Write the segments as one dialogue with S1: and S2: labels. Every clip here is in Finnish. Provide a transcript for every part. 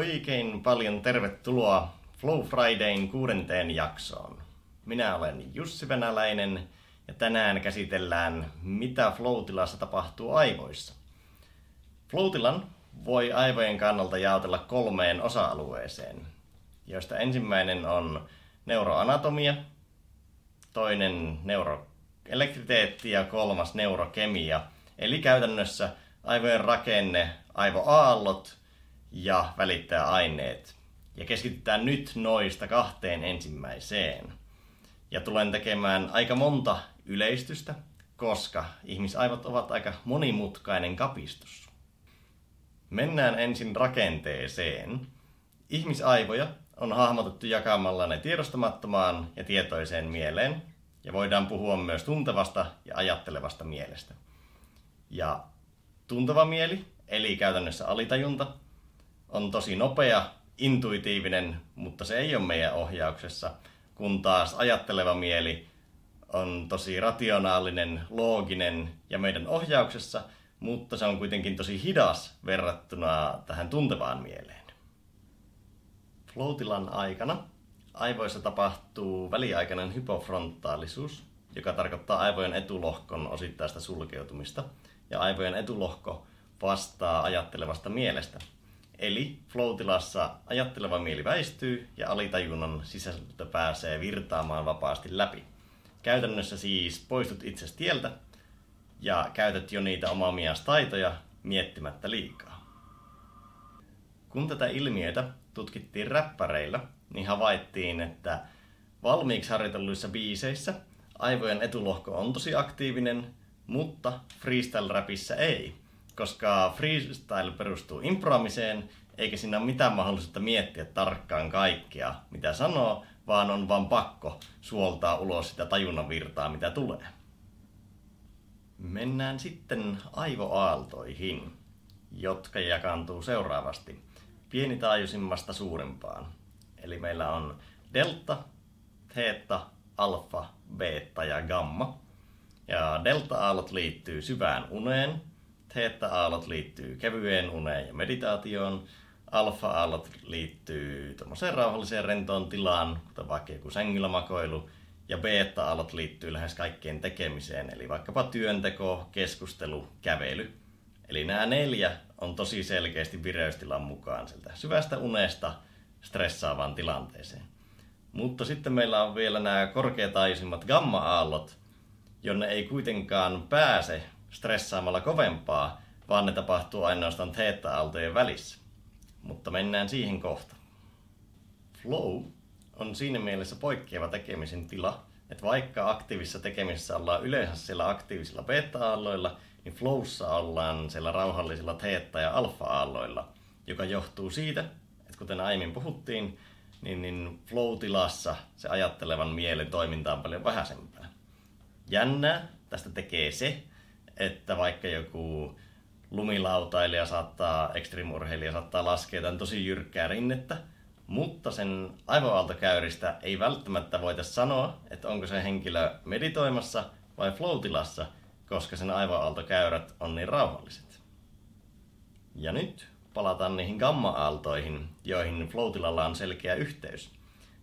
S1: Oikein paljon tervetuloa Flow Fridayn kuudenteen jaksoon. Minä olen Jussi Venäläinen ja tänään käsitellään, mitä flow-tilassa tapahtuu aivoissa. Flow-tilan voi aivojen kannalta jaotella kolmeen osa-alueeseen, joista ensimmäinen on neuroanatomia, toinen neuroelektriteetti ja kolmas neurokemia, eli käytännössä aivojen rakenne, aivoaallot ja välittäjäaineet. Ja keskitytään nyt noista kahteen ensimmäiseen. Ja tulen tekemään aika monta yleistystä, koska ihmisaivot ovat aika monimutkainen kapistus. Mennään ensin rakenteeseen. Ihmisaivoja on hahmotettu jakamalla ne tiedostamattomaan ja tietoiseen mieleen, ja voidaan puhua myös tuntevasta ja ajattelevasta mielestä. Ja tunteva mieli, eli käytännössä alitajunta, on tosi nopea, intuitiivinen, mutta se ei ole meidän ohjauksessa, kun taas ajatteleva mieli on tosi rationaalinen, looginen ja meidän ohjauksessa, mutta se on kuitenkin tosi hidas verrattuna tähän tuntevaan mieleen. Floatilan aikana aivoissa tapahtuu väliaikainen hypofrontaalisuus, joka tarkoittaa aivojen etulohkon osittaista sulkeutumista, ja aivojen etulohko vastaa ajattelevasta mielestä. Eli flow-tilassa ajatteleva mieli väistyy ja alitajunnan sisältö pääsee virtaamaan vapaasti läpi. Käytännössä siis poistut itse tieltä ja käytät jo niitä omia taitoja miettimättä liikaa. Kun tätä ilmiötä tutkittiin räppäreillä, niin havaittiin, että valmiiksi harjoitelluissa biiseissä aivojen etulohko on tosi aktiivinen, mutta freestyle-räpissä ei, koska freestyle perustuu improamiseen, eikä siinä ole mitään mahdollisuutta miettiä tarkkaan kaikkea, mitä sanoo, vaan on vaan pakko suoltaa ulos sitä tajunnan virtaa, mitä tulee. Mennään sitten aivoaaltoihin, jotka jakantuu seuraavasti pienitaajuisimmasta suurempaan. Eli meillä on delta, theta, alfa, beta ja gamma. Ja delta-aallot liittyy syvään uneen, theta-aallot liittyy kevyeen uneen ja meditaatioon, alfa-aallot liittyy tuommoiseen rauhalliseen rentoon tilaan, kuten vaikka joku sängyllä makoilu, ja beta-aallot liittyy lähes kaikkeen tekemiseen, eli vaikkapa työnteko, keskustelu, kävely. Eli nämä neljä on tosi selkeästi vireystilan mukaan sieltä syvästä unesta stressaavaan tilanteeseen. Mutta sitten meillä on vielä nämä korkeataajuisimmat gamma-aallot, jonne ei kuitenkaan pääse stressaamalla kovempaa, vaan ne tapahtuu ainoastaan theta-aaltojen välissä. Mutta mennään siihen kohta. Flow on siinä mielessä poikkeava tekemisen tila, että vaikka aktiivisessa tekemisessä ollaan yleensä siellä aktiivisilla beta-aalloilla, niin flowssa ollaan siellä rauhallisilla theta- ja alfa-aalloilla, joka johtuu siitä, että kuten aiemmin puhuttiin, niin, niin flow-tilassa se ajattelevan mielen toiminta on paljon vähäisempää. Jännää tästä tekee se, että vaikka joku lumilautailija saattaa, ekstremurheilija saattaa laskea tämän tosi jyrkkää rinnettä, mutta sen aivoaaltokäyristä ei välttämättä voita sanoa, että onko se henkilö meditoimassa vai flow-tilassa, koska sen aivoaaltokäyrät on niin rauhalliset. Ja nyt palataan niihin gamma-aaltoihin, joihin flow-tilalla on selkeä yhteys.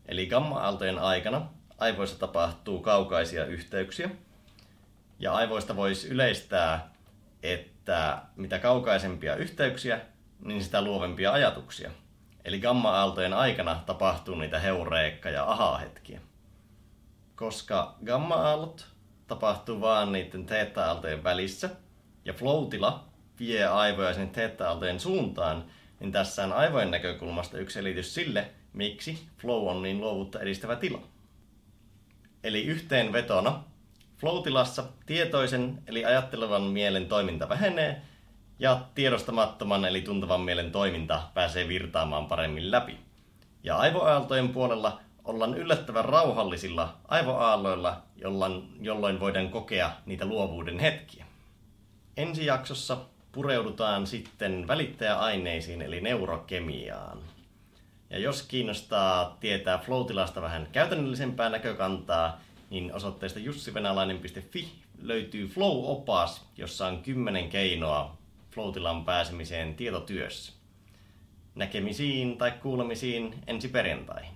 S1: Eli gamma-aaltojen aikana aivoissa tapahtuu kaukaisia yhteyksiä, ja aivoista voisi yleistää, että mitä kaukaisempia yhteyksiä, niin sitä luovempia ajatuksia. Eli gamma-aaltojen aikana tapahtuu niitä heureekka- ja aha-hetkiä. Koska gamma-aallot tapahtuu vaan niiden teetta-aaltojen välissä, ja flow-tila vie aivoja sinne teetta-aaltojen suuntaan, niin tässä on aivojen näkökulmasta yksi selitys sille, miksi flow on niin luovuutta edistävä tila. Eli yhteenvetona Flow-tilassa tietoisen eli ajattelevan mielen toiminta vähenee ja tiedostamattoman eli tuntevan mielen toiminta pääsee virtaamaan paremmin läpi. Ja aivoaaltojen puolella ollaan yllättävän rauhallisilla aivoaalloilla, jolloin, voidaan kokea niitä luovuuden hetkiä. Ensi jaksossa pureudutaan sitten välittäjäaineisiin eli neurokemiaan. Ja jos kiinnostaa tietää flow-tilasta vähän käytännöllisempää näkökantaa, niin osoitteesta jussivenäläinen.fi löytyy Flow-opas, jossa on kymmenen keinoa flow pääsemiseen tietotyössä. näkemisiin tai kuulemisiin ensi perjantaihin.